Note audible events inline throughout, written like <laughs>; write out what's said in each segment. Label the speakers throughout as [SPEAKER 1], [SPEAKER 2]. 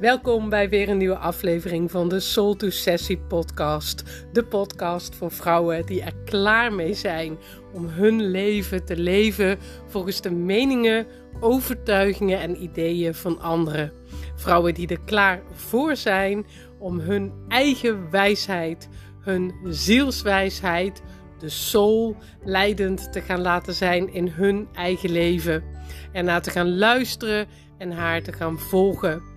[SPEAKER 1] Welkom bij weer een nieuwe aflevering van de Soul to Sessie podcast. De podcast voor vrouwen die er klaar mee zijn om hun leven te leven volgens de meningen, overtuigingen en ideeën van anderen. Vrouwen die er klaar voor zijn om hun eigen wijsheid, hun zielswijsheid, de soul, leidend te gaan laten zijn in hun eigen leven. En naar te gaan luisteren en haar te gaan volgen.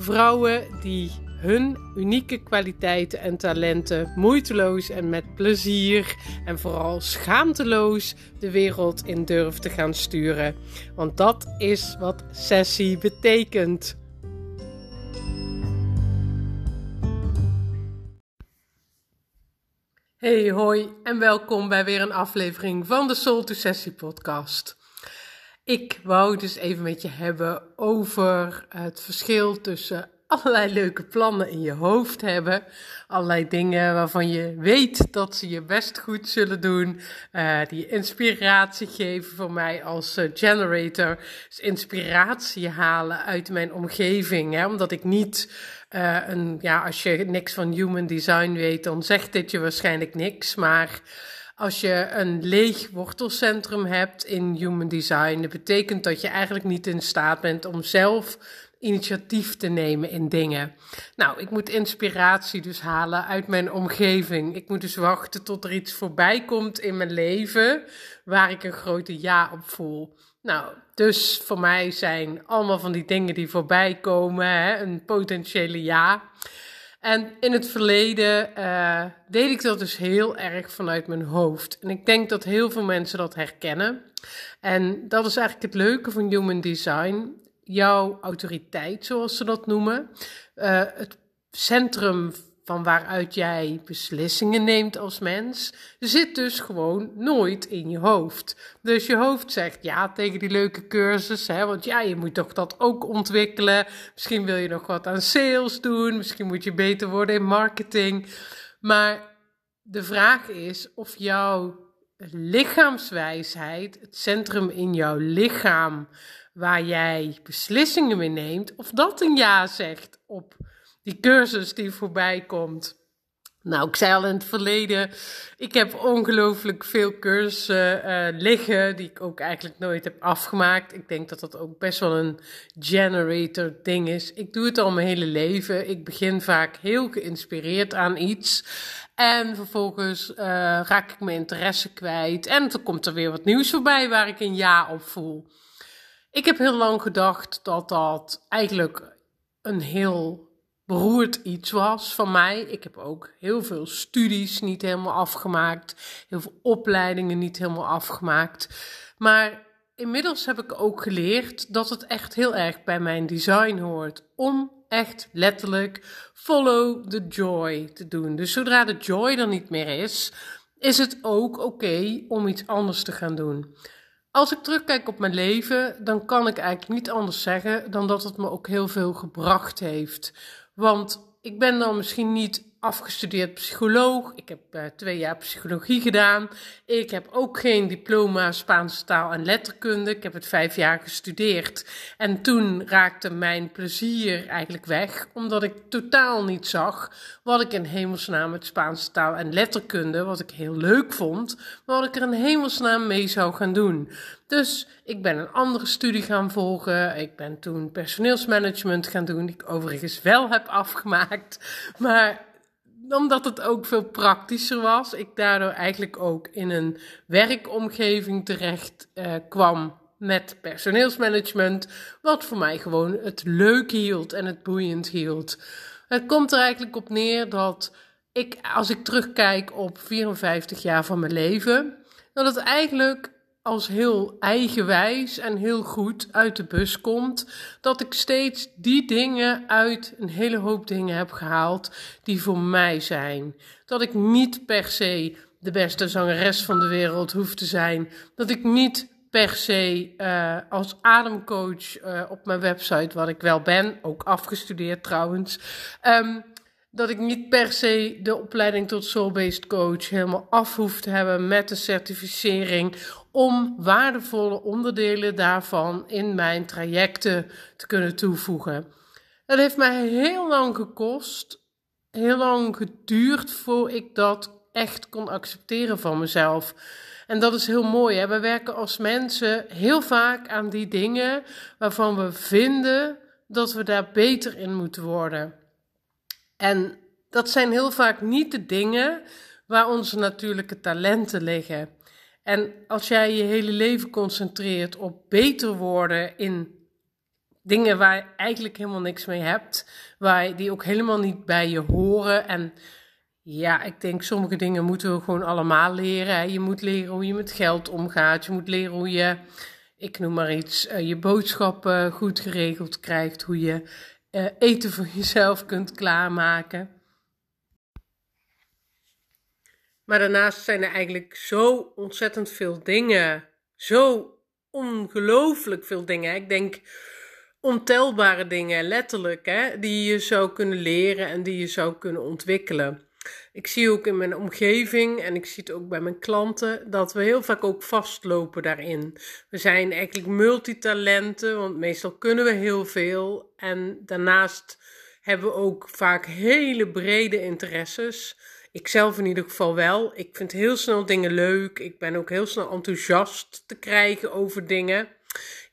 [SPEAKER 1] Vrouwen die hun unieke kwaliteiten en talenten moeiteloos en met plezier en vooral schaamteloos de wereld in durven te gaan sturen. Want dat is wat sessie betekent. Hey hoi en welkom bij weer een aflevering van de Soul to Sessie podcast. Ik wou dus even met je hebben over het verschil tussen allerlei leuke plannen in je hoofd hebben. Allerlei dingen waarvan je weet dat ze je best goed zullen doen. Uh, die inspiratie geven voor mij als uh, generator. Dus inspiratie halen uit mijn omgeving. Hè? Omdat ik niet uh, een, ja, als je niks van human design weet, dan zegt dit je waarschijnlijk niks. Maar als je een leeg wortelcentrum hebt in human design, dat betekent dat je eigenlijk niet in staat bent om zelf initiatief te nemen in dingen. Nou, ik moet inspiratie dus halen uit mijn omgeving. Ik moet dus wachten tot er iets voorbij komt in mijn leven waar ik een grote ja op voel. Nou, dus voor mij zijn allemaal van die dingen die voorbij komen hè, een potentiële ja. En in het verleden uh, deed ik dat dus heel erg vanuit mijn hoofd. En ik denk dat heel veel mensen dat herkennen. En dat is eigenlijk het leuke van Human Design. Jouw autoriteit, zoals ze dat noemen. Uh, het centrum van waaruit jij beslissingen neemt als mens, zit dus gewoon nooit in je hoofd. Dus je hoofd zegt ja tegen die leuke cursus, hè, want ja, je moet toch dat ook ontwikkelen. Misschien wil je nog wat aan sales doen, misschien moet je beter worden in marketing. Maar de vraag is of jouw lichaamswijsheid, het centrum in jouw lichaam waar jij beslissingen mee neemt, of dat een ja zegt op die cursus die voorbij komt. Nou, ik zei al in het verleden, ik heb ongelooflijk veel cursussen uh, liggen die ik ook eigenlijk nooit heb afgemaakt. Ik denk dat dat ook best wel een generator ding is. Ik doe het al mijn hele leven. Ik begin vaak heel geïnspireerd aan iets. En vervolgens uh, raak ik mijn interesse kwijt. En dan komt er weer wat nieuws voorbij waar ik een ja op voel. Ik heb heel lang gedacht dat dat eigenlijk een heel beroerd iets was van mij. Ik heb ook heel veel studies niet helemaal afgemaakt, heel veel opleidingen niet helemaal afgemaakt. Maar inmiddels heb ik ook geleerd dat het echt heel erg bij mijn design hoort om echt letterlijk follow the joy te doen. Dus zodra de joy er niet meer is, is het ook oké om iets anders te gaan doen. Als ik terugkijk op mijn leven, dan kan ik eigenlijk niet anders zeggen dan dat het me ook heel veel gebracht heeft. Want ik ben dan misschien niet afgestudeerd psycholoog. Ik heb uh, twee jaar psychologie gedaan. Ik heb ook geen diploma Spaanse taal en letterkunde. Ik heb het vijf jaar gestudeerd. En toen raakte mijn plezier eigenlijk weg, omdat ik totaal niet zag wat ik in hemelsnaam met Spaanse taal en letterkunde, wat ik heel leuk vond, wat ik er in hemelsnaam mee zou gaan doen. Dus ik ben een andere studie gaan volgen. Ik ben toen personeelsmanagement gaan doen, die ik overigens wel heb afgemaakt. Maar omdat het ook veel praktischer was, ik daardoor eigenlijk ook in een werkomgeving terecht uh, kwam met personeelsmanagement, wat voor mij gewoon het leuk hield en het boeiend hield. Het komt er eigenlijk op neer dat ik, als ik terugkijk op 54 jaar van mijn leven, dat het eigenlijk als heel eigenwijs en heel goed uit de bus komt, dat ik steeds die dingen uit een hele hoop dingen heb gehaald die voor mij zijn. Dat ik niet per se de beste zangeres van de wereld hoef te zijn. Dat ik niet per se uh, als ademcoach uh, op mijn website, wat ik wel ben, ook afgestudeerd trouwens. Um, dat ik niet per se de opleiding tot soul-based coach helemaal af hoef te hebben met de certificering om waardevolle onderdelen daarvan in mijn trajecten te kunnen toevoegen. Het heeft mij heel lang gekost, heel lang geduurd voor ik dat echt kon accepteren van mezelf. En dat is heel mooi. Hè? We werken als mensen heel vaak aan die dingen waarvan we vinden dat we daar beter in moeten worden. En dat zijn heel vaak niet de dingen waar onze natuurlijke talenten liggen. En als jij je hele leven concentreert op beter worden in dingen waar je eigenlijk helemaal niks mee hebt, waar die ook helemaal niet bij je horen. En ja, ik denk sommige dingen moeten we gewoon allemaal leren. Je moet leren hoe je met geld omgaat. Je moet leren hoe je, ik noem maar iets, eh, je boodschappen goed geregeld krijgt. Hoe je uh, eten voor <laughs> jezelf kunt klaarmaken. Maar daarnaast zijn er eigenlijk zo ontzettend veel dingen. Zo ongelooflijk veel dingen. Ik denk ontelbare dingen, letterlijk, hè, die je zou kunnen leren en die je zou kunnen ontwikkelen. Ik zie ook in mijn omgeving en ik zie het ook bij mijn klanten dat we heel vaak ook vastlopen daarin. We zijn eigenlijk multitalenten, want meestal kunnen we heel veel. En daarnaast hebben we ook vaak hele brede interesses. Ik zelf in ieder geval wel. Ik vind heel snel dingen leuk. Ik ben ook heel snel enthousiast te krijgen over dingen.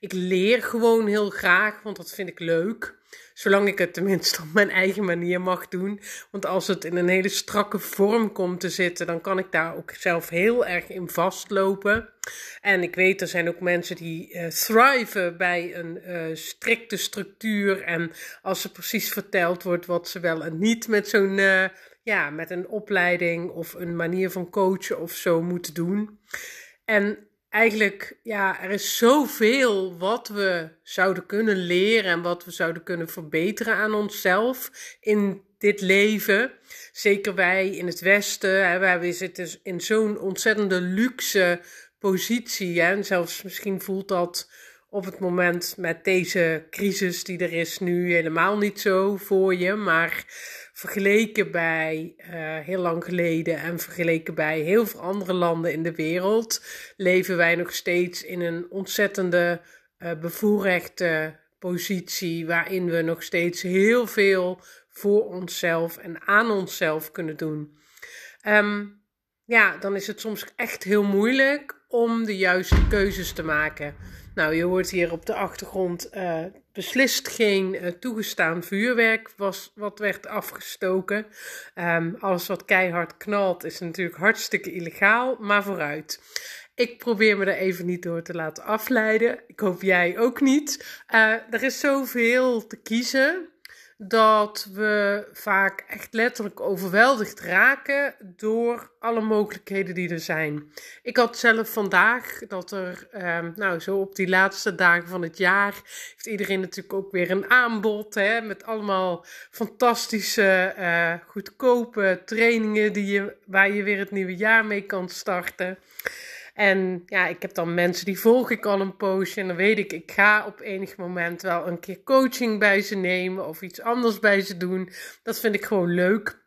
[SPEAKER 1] Ik leer gewoon heel graag, want dat vind ik leuk. Zolang ik het tenminste <laughs> op mijn eigen manier mag doen. Want als het in een hele strakke vorm komt te zitten, dan kan ik daar ook zelf heel erg in vastlopen. En ik weet, er zijn ook mensen die uh, thriven bij een uh, strikte structuur. En als er precies verteld wordt wat ze wel en niet met zo'n, uh, ja, met een opleiding of een manier van coachen of zo moeten doen. En eigenlijk, ja, er is zoveel wat we zouden kunnen leren en wat we zouden kunnen verbeteren aan onszelf in dit leven. Zeker wij in het Westen, hè, wij zitten in zo'n ontzettende luxe positie. Hè, en zelfs misschien voelt dat op het moment met deze crisis die er is nu helemaal niet zo voor je. Maar vergeleken bij uh, heel lang geleden en vergeleken bij heel veel andere landen in de wereld, leven wij nog steeds in een ontzettende uh, bevoorrechte positie waarin we nog steeds heel veel voor onszelf en aan onszelf kunnen doen. Um, ja, dan is het soms echt heel moeilijk om de juiste keuzes te maken. Nou, je hoort hier op de achtergrond uh, beslist geen uh, toegestaan vuurwerk was, wat werd afgestoken. Um, alles wat keihard knalt is natuurlijk hartstikke illegaal, maar vooruit. Ik probeer me er even niet door te laten afleiden. Ik hoop jij ook niet. Uh, er is zoveel te kiezen dat we vaak echt letterlijk overweldigd raken door alle mogelijkheden die er zijn. Ik had zelf vandaag dat er, um, nou zo op die laatste dagen van het jaar, heeft iedereen natuurlijk ook weer een aanbod hè, met allemaal fantastische, uh, goedkope trainingen die je, waar je weer het nieuwe jaar mee kan starten. En ja, ik heb dan mensen die volg ik al een poosje. En dan weet ik, ik ga op enig moment wel een keer coaching bij ze nemen of iets anders bij ze doen. Dat vind ik gewoon leuk.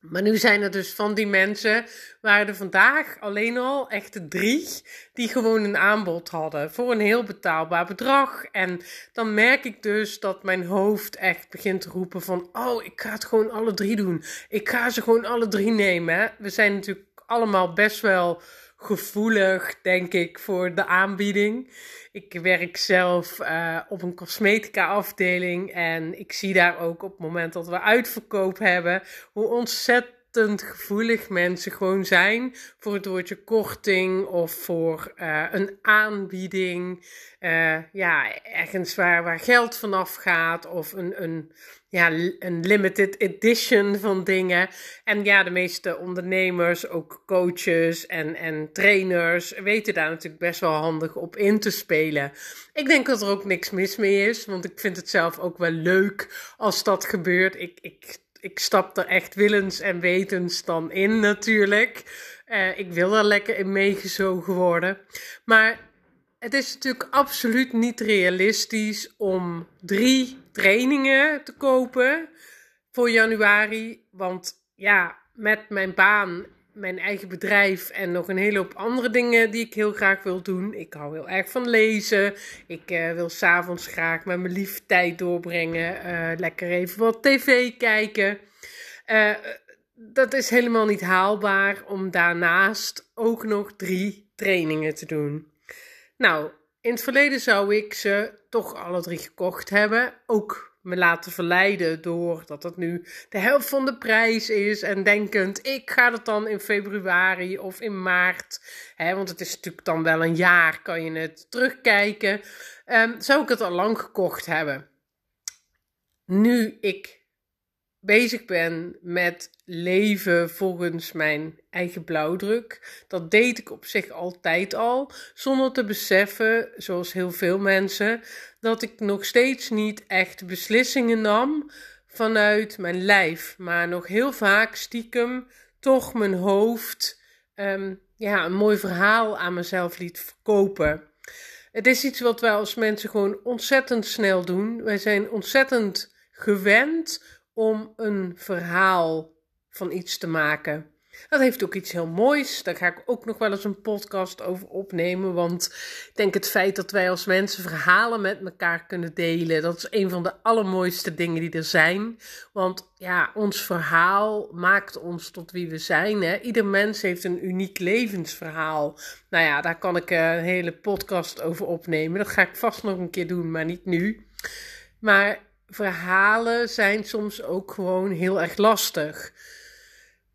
[SPEAKER 1] Maar nu zijn er dus van die mensen, waren er vandaag alleen al echt drie, die gewoon een aanbod hadden voor een heel betaalbaar bedrag. En dan merk ik dus dat mijn hoofd echt begint te roepen van, oh, ik ga het gewoon alle drie doen. Ik ga ze gewoon alle drie nemen. We zijn natuurlijk allemaal best wel gevoelig, denk ik, voor de aanbieding. Ik werk zelf uh, op een cosmetica afdeling en ik zie daar ook op het moment dat we uitverkoop hebben, hoe ontzettend gevoelig mensen gewoon zijn voor het woordje korting of voor uh, een aanbieding. Uh, ja, ergens waar, waar geld vanaf gaat of een, een, ja, een limited edition van dingen. En ja, de meeste ondernemers, ook coaches en, en trainers, weten daar natuurlijk best wel handig op in te spelen. Ik denk dat er ook niks mis mee is, want ik vind het zelf ook wel leuk als dat gebeurt. Ik, ik ik stap er echt willens en wetens dan in natuurlijk. Uh, ik wil er lekker in meegezogen worden. Maar het is natuurlijk absoluut niet realistisch om drie trainingen te kopen voor januari. Want ja, met mijn baan mijn eigen bedrijf en nog een hele hoop andere dingen die ik heel graag wil doen. Ik hou heel erg van lezen. Ik uh, wil s'avonds graag met mijn lief tijd doorbrengen. Uh, lekker even wat tv kijken. Uh, dat is helemaal niet haalbaar om daarnaast ook nog drie trainingen te doen. Nou, in het verleden zou ik ze toch alle drie gekocht hebben. Ook me laten verleiden door dat het nu de helft van de prijs is. En denkend, ik ga het dan in februari of in maart. Hè, want het is natuurlijk dan wel een jaar, kan je het terugkijken. Um, zou ik het al lang gekocht hebben. Nu ik bezig ben met leven volgens mijn eigen blauwdruk. Dat deed ik op zich altijd al, zonder te beseffen, zoals heel veel mensen, dat ik nog steeds niet echt beslissingen nam vanuit mijn lijf, maar nog heel vaak stiekem toch mijn hoofd um, ja, een mooi verhaal aan mezelf liet verkopen. Het is iets wat wij als mensen gewoon ontzettend snel doen. Wij zijn ontzettend gewend om een verhaal van iets te maken. Dat heeft ook iets heel moois. Daar ga ik ook nog wel eens een podcast over opnemen. Want ik denk het feit dat wij als mensen verhalen met elkaar kunnen delen. Dat is een van de allermooiste dingen die er zijn. Want ja, ons verhaal maakt ons tot wie we zijn. Hè? Ieder mens heeft een uniek levensverhaal. Nou ja, daar kan ik een hele podcast over opnemen. Dat ga ik vast nog een keer doen, maar niet nu. Maar verhalen zijn soms ook gewoon heel erg lastig.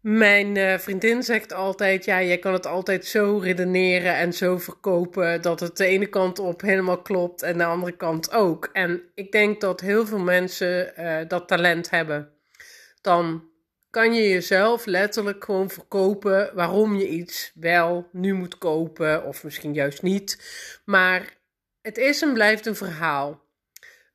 [SPEAKER 1] Mijn uh, vriendin zegt altijd: ja, jij kan het altijd zo redeneren en zo verkopen dat het de ene kant op helemaal klopt en de andere kant ook. En ik denk dat heel veel mensen uh, dat talent hebben. Dan kan je jezelf letterlijk gewoon verkopen waarom je iets wel nu moet kopen, of misschien juist niet. Maar het is en blijft een verhaal.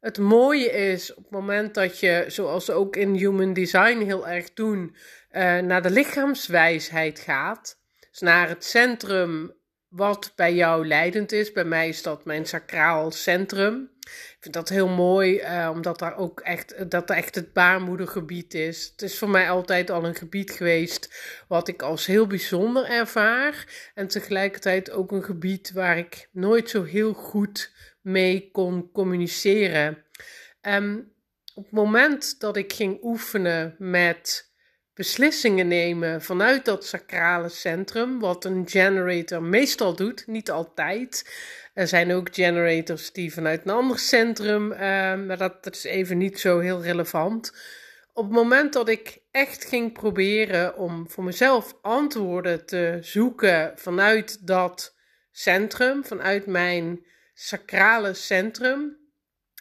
[SPEAKER 1] Het mooie is op het moment dat je, zoals ze ook in Human Design heel erg doen, uh, naar de lichaamswijsheid gaat. Dus naar het centrum wat bij jou leidend is. Bij mij is dat mijn sacraal centrum. Ik vind dat heel mooi, uh, omdat daar ook echt, dat echt het baarmoedergebied is. Het is voor mij altijd al een gebied geweest wat ik als heel bijzonder ervaar. En tegelijkertijd ook een gebied waar ik nooit zo heel goed mee kon communiceren. Um, op het moment dat ik ging oefenen met beslissingen nemen vanuit dat sacrale centrum, wat een generator meestal doet, niet altijd. Er zijn ook generators die vanuit een ander centrum, uh, maar dat is even niet zo heel relevant. Op het moment dat ik echt ging proberen om voor mezelf antwoorden te zoeken vanuit dat centrum, vanuit mijn sacrale centrum,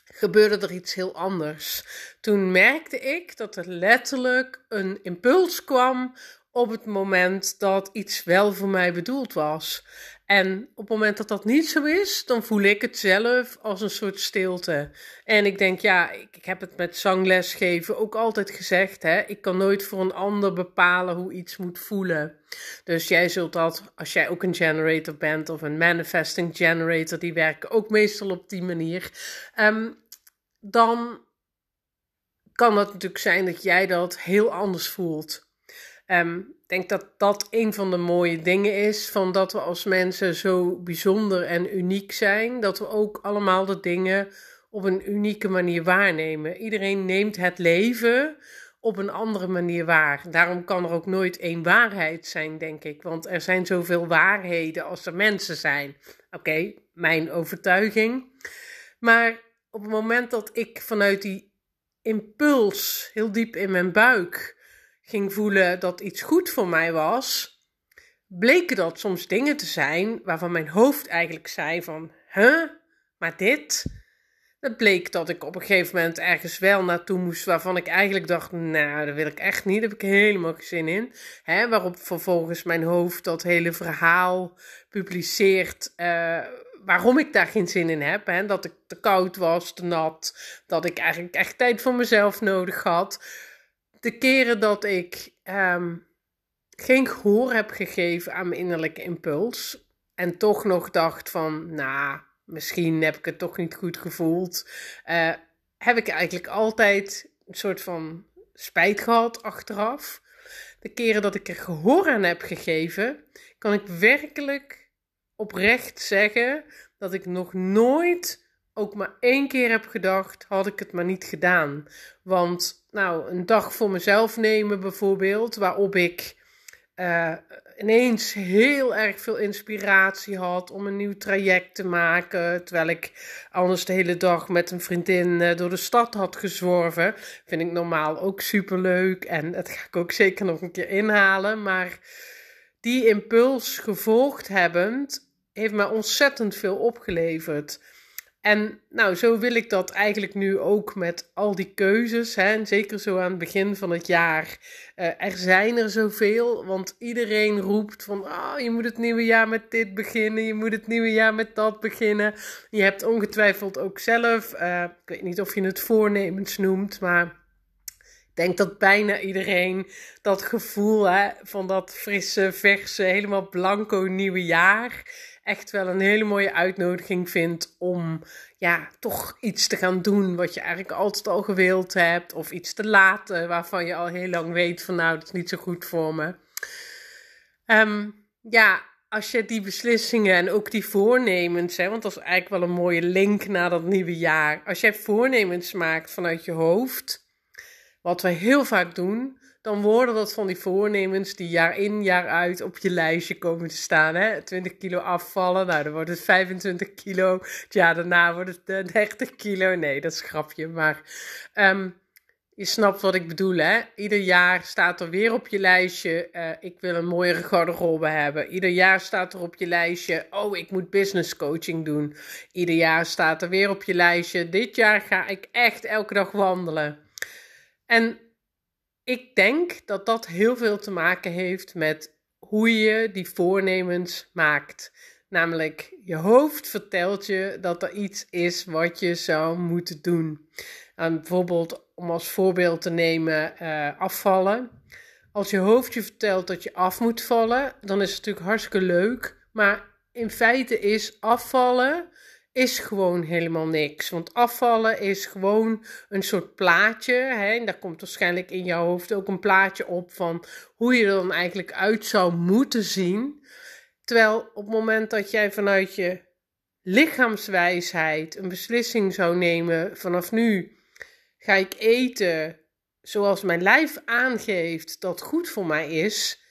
[SPEAKER 1] gebeurde er iets heel anders. Toen merkte ik dat er letterlijk een impuls kwam op het moment dat iets wel voor mij bedoeld was. En op het moment dat dat niet zo is, dan voel ik het zelf als een soort stilte. En ik denk, ja, ik, ik heb het met zanglesgeven ook altijd gezegd. Hè? Ik kan nooit voor een ander bepalen hoe iets moet voelen. Dus jij zult dat, als jij ook een generator bent of een manifesting generator, die werken ook meestal op die manier. Um, dan kan het natuurlijk zijn dat jij dat heel anders voelt. Um, denk dat dat een van de mooie dingen is, van dat we als mensen zo bijzonder en uniek zijn, dat we ook allemaal de dingen op een unieke manier waarnemen. Iedereen neemt het leven op een andere manier waar. Daarom kan er ook nooit één waarheid zijn, denk ik. Want er zijn zoveel waarheden als er mensen zijn. Oké, mijn overtuiging. Maar op het moment dat ik vanuit die impuls heel diep in mijn buik ging voelen dat iets goed voor mij was, bleken dat soms dingen te zijn waarvan mijn hoofd eigenlijk zei van, huh, maar dit? Het bleek dat ik op een gegeven moment ergens wel naartoe moest waarvan ik eigenlijk dacht, nou, dat wil ik echt niet, daar heb ik helemaal geen zin in. Hè, waarop vervolgens mijn hoofd dat hele verhaal publiceert, uh, waarom ik daar geen zin in heb. Hè? Dat ik te koud was, te nat, dat ik eigenlijk echt tijd voor mezelf nodig had. De keren dat ik um, geen gehoor heb gegeven aan mijn innerlijke impuls en toch nog dacht van, nou, misschien heb ik het toch niet goed gevoeld, uh, heb ik eigenlijk altijd een soort van spijt gehad achteraf. de keren dat ik er gehoor aan heb gegeven, kan ik werkelijk oprecht zeggen dat ik nog nooit ook maar één keer heb gedacht, had ik het maar niet gedaan. Want, nou, een dag voor mezelf nemen bijvoorbeeld, waarop ik uh, ineens heel erg veel inspiratie had om een nieuw traject te maken. Terwijl ik anders de hele dag met een vriendin uh, door de stad had gezworven. Vind ik normaal ook super leuk en dat ga ik ook zeker nog een keer inhalen. Maar die impuls gevolgd hebbend, heeft me ontzettend veel opgeleverd. En nou, zo wil ik dat eigenlijk nu ook met al die keuzes. Hè, zeker zo aan het begin van het jaar. Uh, er zijn er zoveel, want iedereen roept van... Oh, je moet het nieuwe jaar met dit beginnen, je moet het nieuwe jaar met dat beginnen. Je hebt ongetwijfeld ook zelf, uh, ik weet niet of je het voornemens noemt, maar... Ik denk dat bijna iedereen dat gevoel hè, van dat frisse, verse, helemaal blanco nieuwe jaar echt wel een hele mooie uitnodiging vindt om ja, toch iets te gaan doen wat je eigenlijk altijd al gewild hebt. Of iets te laten waarvan je al heel lang weet van nou, dat is niet zo goed voor me. Um, ja, als je die beslissingen en ook die voornemens, hè, want dat is eigenlijk wel een mooie link naar dat nieuwe jaar. Als jij voornemens maakt vanuit je hoofd, wat wij heel vaak doen, dan worden dat van die voornemens die jaar in, jaar uit op je lijstje komen te staan. Hè? 20 kilo afvallen, nou dan wordt het 25 kilo. Het jaar daarna wordt het 30 eh, kilo. Nee, dat is grapje. Maar um, je snapt wat ik bedoel, hè? Ieder jaar staat er weer op je lijstje: uh, ik wil een mooiere garderobe hebben. Ieder jaar staat er op je lijstje: oh, ik moet business coaching doen. Ieder jaar staat er weer op je lijstje: dit jaar ga ik echt elke dag wandelen. En ik denk dat dat heel veel te maken heeft met hoe je die voornemens maakt. Namelijk, je hoofd vertelt je dat er iets is wat je zou moeten doen. En bijvoorbeeld, om als voorbeeld te nemen, uh, afvallen. Als je hoofd je vertelt dat je af moet vallen, dan is het natuurlijk hartstikke leuk. Maar in feite is afvallen is gewoon helemaal niks. Want afvallen is gewoon een soort plaatje. Hè? En daar komt waarschijnlijk in jouw hoofd ook een plaatje op van hoe je er dan eigenlijk uit zou moeten zien. Terwijl op het moment dat jij vanuit je lichaamswijsheid een beslissing zou nemen vanaf nu ga ik eten zoals mijn lijf aangeeft dat goed voor mij is,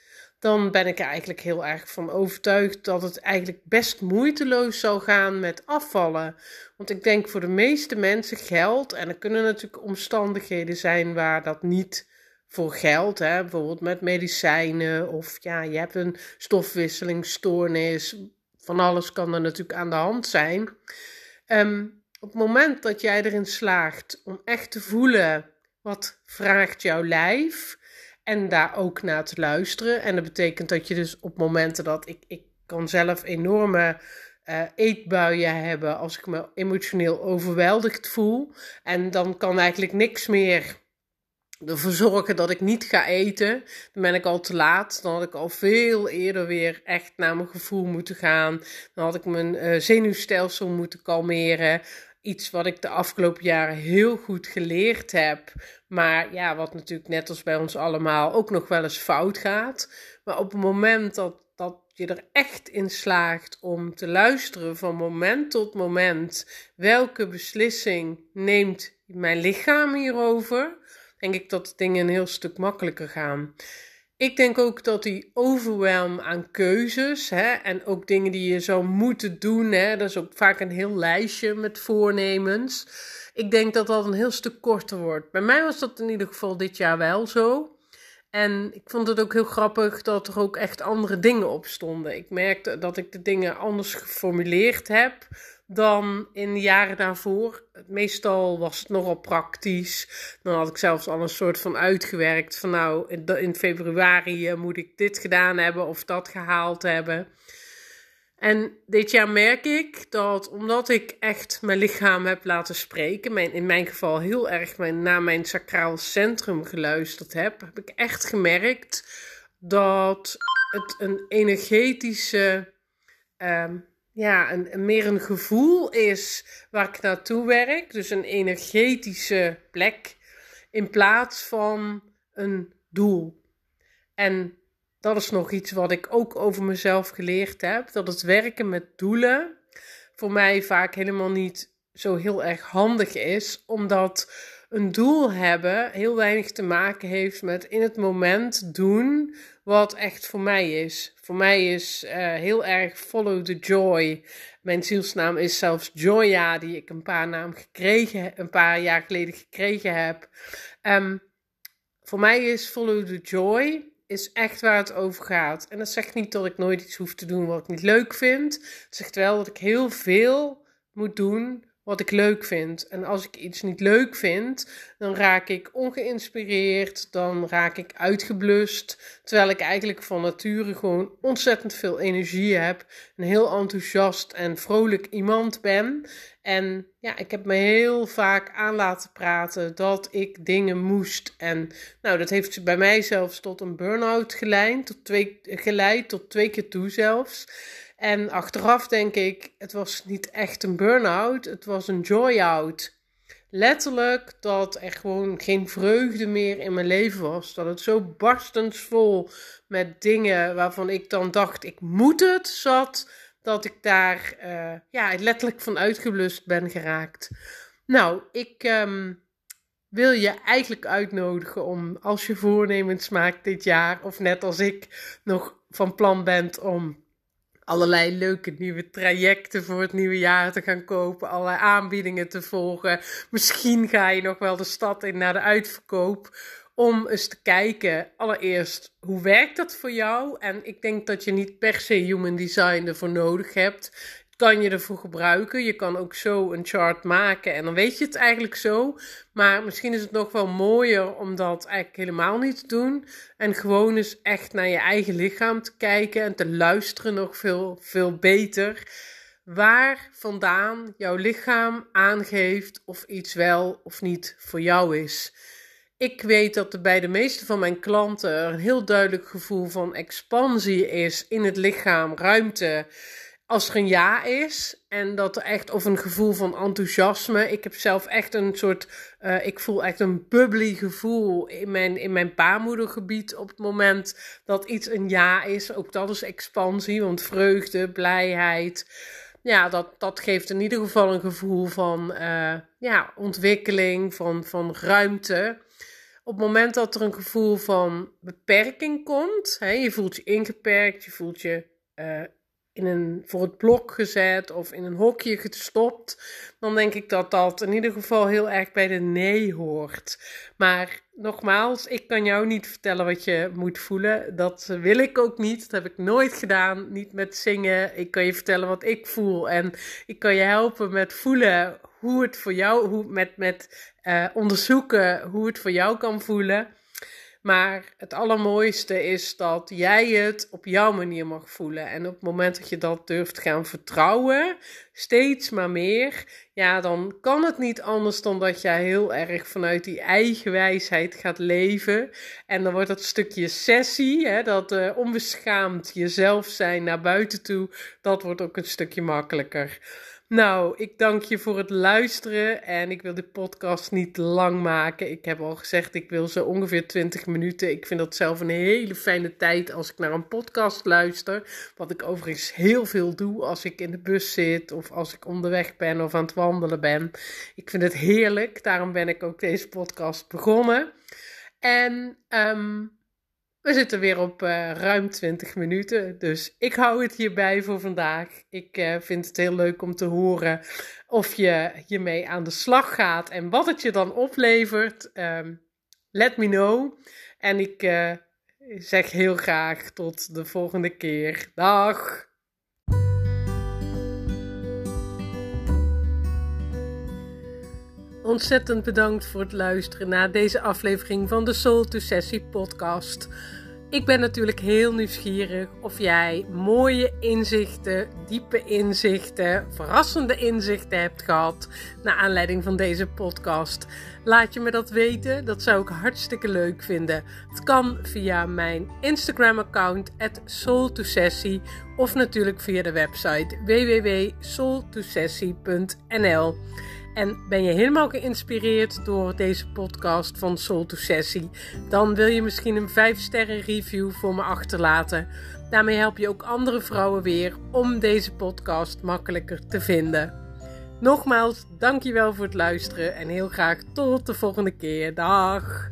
[SPEAKER 1] dan ben ik er eigenlijk heel erg van overtuigd dat het eigenlijk best moeiteloos zal gaan met afvallen. Want ik denk voor de meeste mensen geldt, en er kunnen natuurlijk omstandigheden zijn waar dat niet voor geldt, hè, bijvoorbeeld met medicijnen of ja, je hebt een stofwisselingsstoornis, van alles kan er natuurlijk aan de hand zijn. Ehm, op het moment dat jij erin slaagt om echt te voelen wat vraagt jouw lijf, en daar ook naar te luisteren. En dat betekent dat je dus op momenten dat ik, ik kan zelf enorme uh, eetbuien hebben als ik me emotioneel overweldigd voel. En dan kan eigenlijk niks meer ervoor zorgen dat ik niet ga eten. Dan ben ik al te laat. Dan had ik al veel eerder weer echt naar mijn gevoel moeten gaan. Dan had ik mijn uh, zenuwstelsel moeten kalmeren iets wat ik de afgelopen jaren heel goed geleerd heb. Maar ja, wat natuurlijk net als bij ons allemaal ook nog wel eens fout gaat. Maar op het moment dat, dat je er echt in slaagt om te luisteren van moment tot moment. Welke beslissing neemt mijn lichaam hierover? Denk ik dat dingen een heel stuk makkelijker gaan. Ik denk ook dat die overwhelm aan keuzes hè, en ook dingen die je zou moeten doen, hè, dat is ook vaak een heel lijstje met voornemens. Ik denk dat dat een heel stuk korter wordt. Bij mij was dat in ieder geval dit jaar wel zo. En ik vond het ook heel grappig dat er ook echt andere dingen op stonden. Ik merkte dat ik de dingen anders geformuleerd heb dan in de jaren daarvoor. Meestal was het nogal praktisch. Dan had ik zelfs al een soort van uitgewerkt van nou, in februari eh, moet ik dit gedaan hebben of dat gehaald hebben. En dit jaar merk ik dat omdat ik echt mijn lichaam heb laten spreken, mijn, in mijn geval heel erg mijn, naar mijn sacraal centrum geluisterd heb, heb ik echt gemerkt dat het een energetische ehm, ja, een, meer een gevoel is waar ik naartoe werk. Dus een energetische plek in plaats van een doel. En dat is nog iets wat ik ook over mezelf geleerd heb: dat het werken met doelen voor mij vaak helemaal niet zo heel erg handig is, omdat een doel hebben heel weinig te maken heeft met in het moment doen wat echt voor mij is. Voor mij is uh, heel erg follow the joy. Mijn zielsnaam is zelfs Joya, die ik een paar, naam gekregen, een paar jaar geleden gekregen heb. Um, voor mij is follow the joy is echt waar het over gaat. En dat zegt niet dat ik nooit iets hoef te doen wat ik niet leuk vind. Het zegt wel dat ik heel veel moet doen wat ik leuk vind. En als ik iets niet leuk vind, dan raak ik ongeïnspireerd, dan raak ik uitgeblust. Terwijl ik eigenlijk van nature gewoon ontzettend veel energie heb, een heel enthousiast en vrolijk iemand ben. En ja, ik heb me heel vaak aan laten praten dat ik dingen moest. En nou, dat heeft bij mij zelfs tot een burn-out geleid, tot twee, geleid, tot twee keer toe zelfs. En achteraf denk ik, het was niet echt een burn-out, het was een joy-out. Letterlijk dat er gewoon geen vreugde meer in mijn leven was. Dat het zo barstensvol met dingen waarvan ik dan dacht, ik moet het, zat. Dat ik daar uh, ja, letterlijk van uitgeblust ben geraakt. Nou, ik um, wil je eigenlijk uitnodigen om, als je voornemens maakt dit jaar, of net als ik nog van plan bent om allerlei leuke nieuwe trajecten voor het nieuwe jaar te gaan kopen, allerlei aanbiedingen te volgen. Misschien ga je nog wel de stad in naar de uitverkoop om eens te kijken, allereerst, hoe werkt dat voor jou? En ik denk dat je niet per se human design ervoor nodig hebt kan je ervoor gebruiken. Je kan ook zo een chart maken en dan weet je het eigenlijk zo. Maar misschien is het nog wel mooier om dat eigenlijk helemaal niet te doen. En gewoon eens echt naar je eigen lichaam te kijken en te luisteren nog veel, veel beter. Waar vandaan jouw lichaam aangeeft of iets wel of niet voor jou is. Ik weet dat er bij de meeste van mijn klanten een heel duidelijk gevoel van expansie is in het lichaam, ruimte als er een ja is en dat er echt of een gevoel van enthousiasme. Ik heb zelf echt een soort, uh, ik voel echt een bubbly gevoel in mijn, in mijn baarmoedergebied op het moment dat iets een ja is. Ook dat is expansie, want vreugde, blijheid. Ja, dat, dat geeft in ieder geval een gevoel van uh, ja, ontwikkeling, van, van ruimte. Op het moment dat er een gevoel van beperking komt, hè, je voelt je ingeperkt, je voelt je uh, in een, voor het blok gezet of in een hokje gestopt, dan denk ik dat dat in ieder geval heel erg bij de nee hoort. Maar nogmaals, ik kan jou niet vertellen wat je moet voelen. Dat wil ik ook niet. Dat heb ik nooit gedaan. Niet met zingen. Ik kan je vertellen wat ik voel. En ik kan je helpen met voelen hoe het voor jou, hoe, met, met uh, onderzoeken hoe het voor jou kan voelen. Maar het allermooiste is dat jij het op jouw manier mag voelen. En op het moment dat je dat durft gaan vertrouwen, steeds maar meer, ja, dan kan het niet anders dan dat jij heel erg vanuit die eigen wijsheid gaat leven. En dan wordt dat stukje sessie, hè, dat uh, onbeschaamd jezelf zijn naar buiten toe, dat wordt ook een stukje makkelijker. Nou, ik dank je voor het luisteren en ik wil de podcast niet lang maken. Ik heb al gezegd, ik wil zo ongeveer 20 minuten. Ik vind dat zelf een hele fijne tijd als ik naar een podcast luister. Wat ik overigens heel veel doe als ik in de bus zit of als ik onderweg ben of aan het wandelen ben. Ik vind het heerlijk, daarom ben ik ook deze podcast begonnen. En um, we zitten weer op uh, ruim 20 minuten, dus ik hou het hierbij voor vandaag. Ik uh, vind het heel leuk om te horen of je hiermee aan de slag gaat en wat het je dan oplevert. Um, let me know. En ik uh, zeg heel graag tot de volgende keer. Dag! Ontzettend bedankt voor het luisteren naar deze aflevering van de Soul to Sessie podcast. Ik ben natuurlijk heel nieuwsgierig of jij mooie inzichten, diepe inzichten, verrassende inzichten hebt gehad naar aanleiding van deze podcast. Laat je me dat weten, dat zou ik hartstikke leuk vinden. Het kan via mijn Instagram-account @soul2sessie of natuurlijk via de website www.soul2sessie.nl. En ben je helemaal geïnspireerd door deze podcast van Soul to Sessie? Dan wil je misschien een 5 sterren review voor me achterlaten. Daarmee help je ook andere vrouwen weer om deze podcast makkelijker te vinden. Nogmaals, dankjewel voor het luisteren en heel graag tot de volgende keer. Dag!